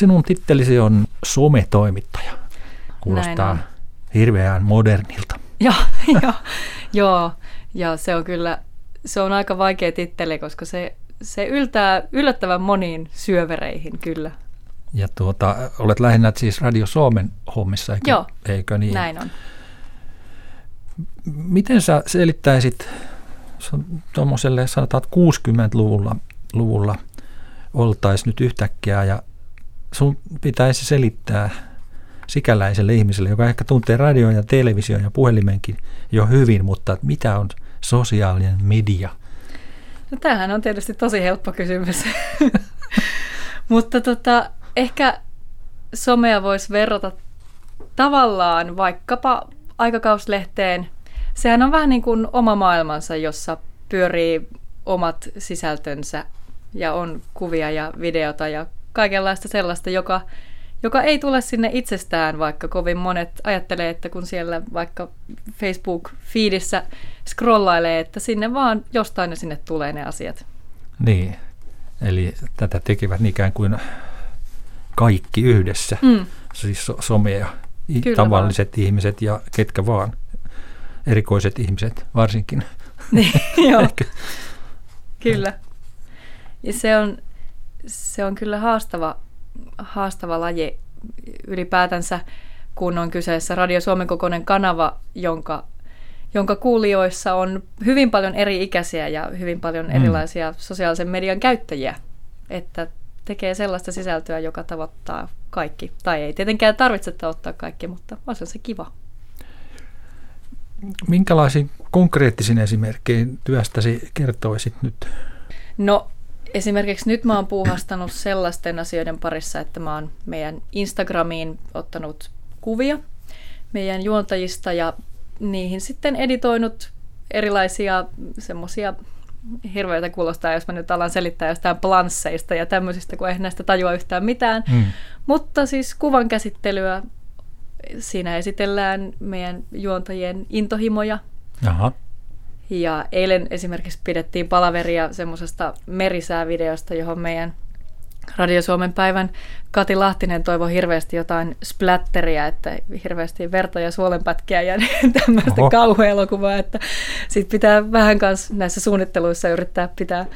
sinun tittelisi on sometoimittaja. Kuulostaa hirveän modernilta. Joo, joo, joo, ja se on kyllä, se on aika vaikea titteli, koska se, se yltää yllättävän moniin syövereihin kyllä. Ja tuota, olet lähinnä siis Radio Suomen hommissa, eikö, Joo, eikö niin? Näin on. Miten sä selittäisit tuommoiselle, sanotaan, että 60-luvulla luvulla oltaisiin nyt yhtäkkiä ja sun pitäisi selittää sikäläiselle ihmiselle, joka ehkä tuntee radion ja television ja puhelimenkin jo hyvin, mutta mitä on sosiaalinen media? No tämähän on tietysti tosi helppo kysymys. mutta tota, ehkä somea voisi verrata tavallaan vaikkapa aikakauslehteen. Sehän on vähän niin kuin oma maailmansa, jossa pyörii omat sisältönsä ja on kuvia ja videota ja kaikenlaista sellaista, joka, joka ei tule sinne itsestään, vaikka kovin monet ajattelee, että kun siellä vaikka Facebook-fiidissä scrollailee, että sinne vaan jostain ne sinne tulee ne asiat. Niin, eli tätä tekevät ikään kuin kaikki yhdessä, mm. siis so- some ja Kyllä tavalliset vaan. ihmiset ja ketkä vaan, erikoiset ihmiset varsinkin. Niin, joo. Kyllä. Ja se on, se on kyllä haastava, haastava laji ylipäätänsä, kun on kyseessä Radio Suomen kokoinen kanava, jonka, jonka kuulijoissa on hyvin paljon eri ikäisiä ja hyvin paljon mm. erilaisia sosiaalisen median käyttäjiä. Että tekee sellaista sisältöä, joka tavoittaa kaikki. Tai ei tietenkään tarvitse tavoittaa kaikki, mutta on se kiva. Minkälaisiin konkreettisiin esimerkkeihin työstäsi kertoisit nyt? No esimerkiksi nyt mä oon puuhastanut sellaisten asioiden parissa, että mä oon meidän Instagramiin ottanut kuvia meidän juontajista ja niihin sitten editoinut erilaisia semmoisia hirveätä kuulostaa, jos mä nyt alan selittää jostain plansseista ja tämmöisistä, kun ei näistä tajua yhtään mitään. Mm. Mutta siis kuvan käsittelyä, siinä esitellään meidän juontajien intohimoja. Aha. Ja eilen esimerkiksi pidettiin palaveria semmoisesta merisäävideosta, johon meidän Radio Suomen päivän Kati Lahtinen toivoi hirveästi jotain splatteria, että hirveästi verta ja suolenpätkiä ja tämmöistä kauhuelokuvaa, että sit pitää vähän kanssa näissä suunnitteluissa yrittää pitää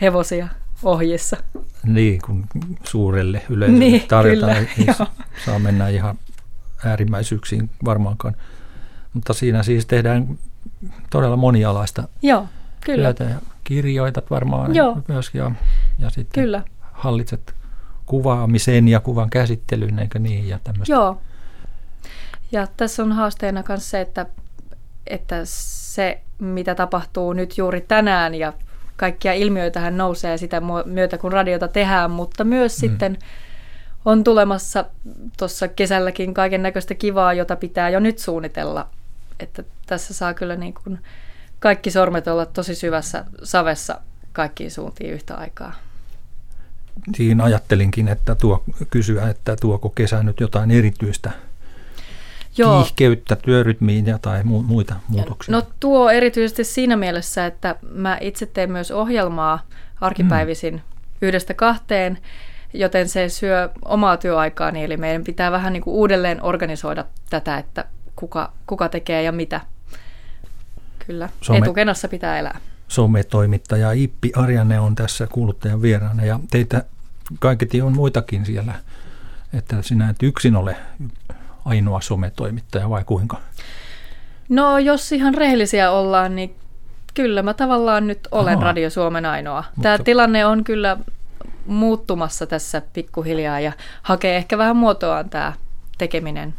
hevosia ohjissa. Niin, kun suurelle yleisölle niin, tarjotaan, kyllä, niin saa mennä ihan äärimmäisyyksiin varmaankaan. Mutta siinä siis tehdään todella monialaista Joo, kyllä. työtä ja kirjoitat varmaan Joo. myös ja, ja sitten kyllä. hallitset kuvaamisen ja kuvan käsittelyn, eikö niin? Ja tämmöistä. Joo. Ja tässä on haasteena myös se, että, että se, mitä tapahtuu nyt juuri tänään ja kaikkia ilmiöitähän nousee sitä myötä, kun radiota tehdään, mutta myös mm. sitten on tulemassa tuossa kesälläkin kaiken näköistä kivaa, jota pitää jo nyt suunnitella. Että tässä saa kyllä niin kuin kaikki sormet olla tosi syvässä savessa kaikkiin suuntiin yhtä aikaa. Siinä ajattelinkin, että tuo kysyä, että tuoko kesä nyt jotain erityistä Joo. kiihkeyttä työrytmiin ja tai muita muutoksia? No tuo erityisesti siinä mielessä, että mä itse teen myös ohjelmaa arkipäivisin mm. yhdestä kahteen, joten se syö omaa työaikaani, eli meidän pitää vähän niin kuin uudelleen organisoida tätä, että kuka, kuka tekee ja mitä. Kyllä, Some, etukenassa pitää elää. Sometoimittaja Ippi Arjanne on tässä kuuluttajan vieraana ja teitä kaiketi on muitakin siellä, että sinä et yksin ole ainoa sometoimittaja vai kuinka? No jos ihan rehellisiä ollaan, niin kyllä mä tavallaan nyt olen Aha. Radio Suomen ainoa. Mutta... Tämä tilanne on kyllä muuttumassa tässä pikkuhiljaa ja hakee ehkä vähän muotoaan tämä tekeminen.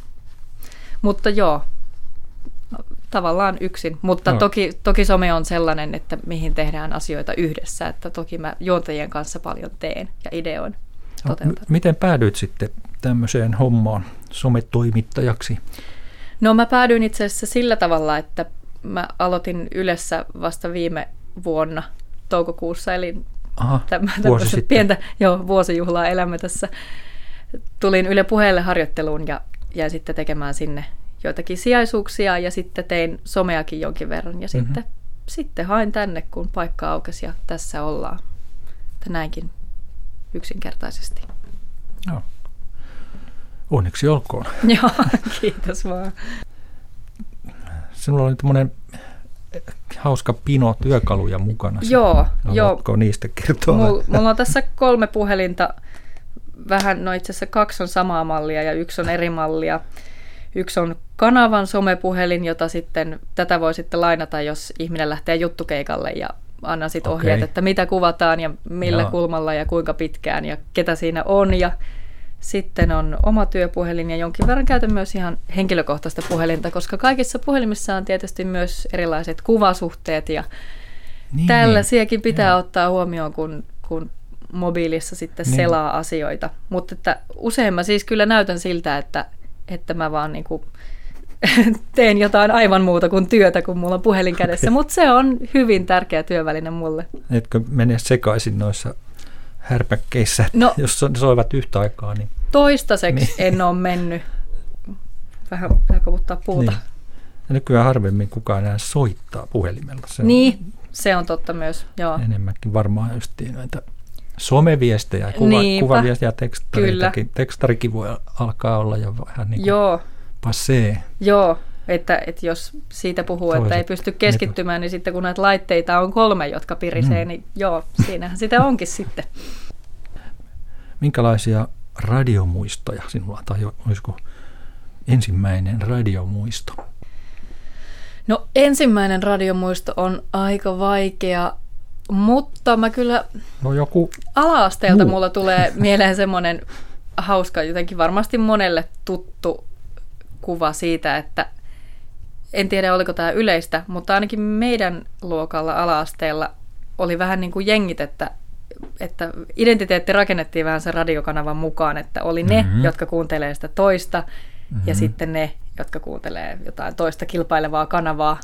Mutta joo, tavallaan yksin. Mutta no. toki, toki some on sellainen, että mihin tehdään asioita yhdessä. Että toki mä juontajien kanssa paljon teen ja ideoin no. M- miten päädyit sitten tämmöiseen hommaan sometoimittajaksi? No mä päädyin itse asiassa sillä tavalla, että mä aloitin Ylessä vasta viime vuonna toukokuussa, eli Aha, tämmöistä pientä joo, vuosijuhlaa elämme tässä. Tulin Yle puheelle harjoitteluun ja jäin sitten tekemään sinne joitakin sijaisuuksia ja sitten tein someakin jonkin verran ja mm-hmm. sitten, sitten hain tänne, kun paikka aukesi ja tässä ollaan. Että näinkin yksinkertaisesti. Joo, Onneksi olkoon. Joo, kiitos vaan. Sinulla oli tämmöinen hauska pino työkaluja mukana. Joo, Haluatko joo. niistä kertoa? Mulla, mulla on tässä kolme puhelinta. Vähän, no itse asiassa kaksi on samaa mallia ja yksi on eri mallia. Yksi on kanavan somepuhelin, jota sitten, tätä voi sitten lainata, jos ihminen lähtee juttukeikalle ja annan sitten Okei. ohjeet, että mitä kuvataan ja millä Joo. kulmalla ja kuinka pitkään ja ketä siinä on. Ja sitten on oma työpuhelin ja jonkin verran käytän myös ihan henkilökohtaista puhelinta, koska kaikissa puhelimissa on tietysti myös erilaiset kuvasuhteet ja niin, Tällaisiakin pitää Joo. ottaa huomioon, kun, kun mobiilissa sitten Niin. selaa asioita. Mutta että usein mä siis kyllä näytän siltä, että, että mä vaan niinku teen jotain aivan muuta kuin työtä, kun mulla on puhelin kädessä. Okei. Mutta se on hyvin tärkeä työväline mulle. Etkö mene sekaisin noissa härpäkkeissä, No. jos so- soivat yhtä aikaa, niin, Toistaiseksi Niin. en ole mennyt. Vähän pitää kovuttaa puuta. niin. Ja nykyään harvemmin kukaan enää soittaa puhelimella. Se on Niin, se on totta myös. Joo. enemmänkin varmaan just näitä someviestejä, kuva, Niinpä. kuvaviestejä, tekstarikin, tekstarikin voi alkaa olla jo vähän niin kuin Joo, passee. Joo, että, että jos siitä puhuu, että Toiset ei pysty keskittymään, niin sitten kun näitä laitteita on kolme, jotka pirisee, Mm. niin joo, siinähän sitä onkin sitten. Minkälaisia radiomuistoja sinulla, tai olisiko ensimmäinen radiomuisto? No ensimmäinen radiomuisto on aika vaikea, mutta mä kyllä No joku, ala-asteelta Muu. mulla tulee mieleen semmoinen hauska, jotenkin varmasti monelle tuttu kuva siitä, että en tiedä oliko tämä yleistä, mutta ainakin meidän luokalla ala-asteella oli vähän niin kuin jengit, että, että identiteetti rakennettiin vähän sen radiokanavan mukaan, että oli ne, Mhm. mm-hmm. jotka kuuntelee sitä toista mm-hmm. ja Mhm. sitten ne, jotka kuuntelee jotain toista kilpailevaa kanavaa.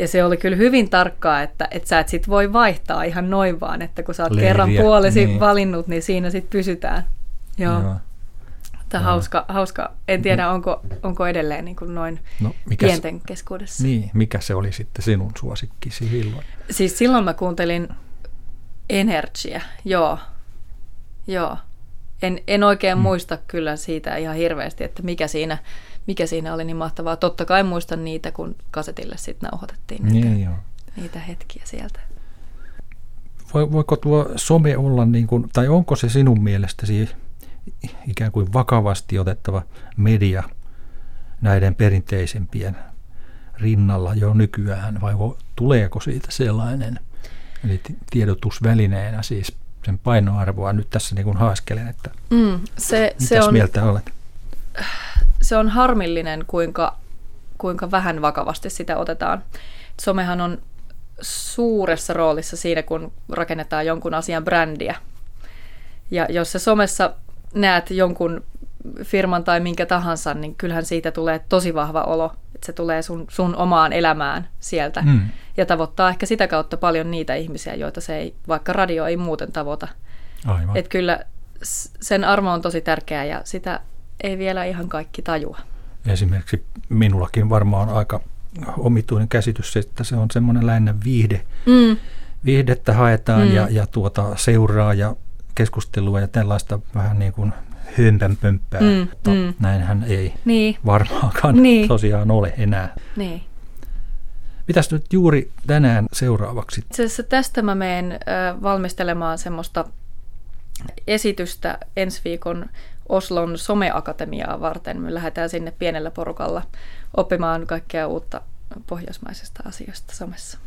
Ja se oli kyllä hyvin tarkkaa, että, että sä et sit voi vaihtaa ihan noin vaan, että kun sä oot Leiriä, kerran puolesi niin. valinnut, niin siinä sitten pysytään. Joo, joo. Tämä hauska, hauska. En tiedä, onko, onko edelleen niin kuin noin No, mikä, pienten keskuudessa. niin, mikä se oli sitten sinun suosikkisi silloin? Siis silloin mä kuuntelin Energyä, joo. Joo. En, en oikein mm. muista kyllä siitä ihan hirveästi, että mikä siinä, mikä siinä oli niin mahtavaa. Totta kai muistan niitä, kun kasetille sitten nauhoitettiin niitä, Niin, joo. niitä hetkiä sieltä. Voi, voiko tuo some olla, niin kuin, tai onko se sinun mielestäsi ikään kuin vakavasti otettava media näiden perinteisempien rinnalla jo nykyään, vai tuleeko siitä sellainen, eli ti- tiedotusvälineenä siis sen painoarvoa nyt tässä niin kuin haaskelen, että Mm, se, se, mitäs on, mieltä olet? Se on harmillinen, kuinka, kuinka vähän vakavasti sitä otetaan. Somehan on suuressa roolissa siinä, kun rakennetaan jonkun asian brändiä. Ja jos sä somessa näet jonkun firman tai minkä tahansa, niin kyllähän siitä tulee tosi vahva olo, että se tulee sun, sun omaan elämään sieltä. Mm. Ja tavoittaa ehkä sitä kautta paljon niitä ihmisiä, joita se ei, vaikka radio ei muuten tavoita. Aivan. Että kyllä sen armo on tosi tärkeä ja sitä ei vielä ihan kaikki tajua. Esimerkiksi minullakin varmaan on aika omituinen käsitys, että se on semmoinen lähinnä viihde, Mm. viihdettä haetaan Mm. ja, ja tuota, seuraa ja keskustelua ja tällaista vähän niin kuin hömpänpömppää. Mm, mutta mm. näinhän ei Niin, varmaankaan Niin. tosiaan ole enää. niin. Mitäs nyt juuri tänään seuraavaksi? Itse asiassa tästä mä menen valmistelemaan semmoista esitystä ensi viikon Oslon someakatemiaa varten. Me lähdetään sinne pienellä porukalla oppimaan kaikkea uutta pohjoismaisesta asioista somessa.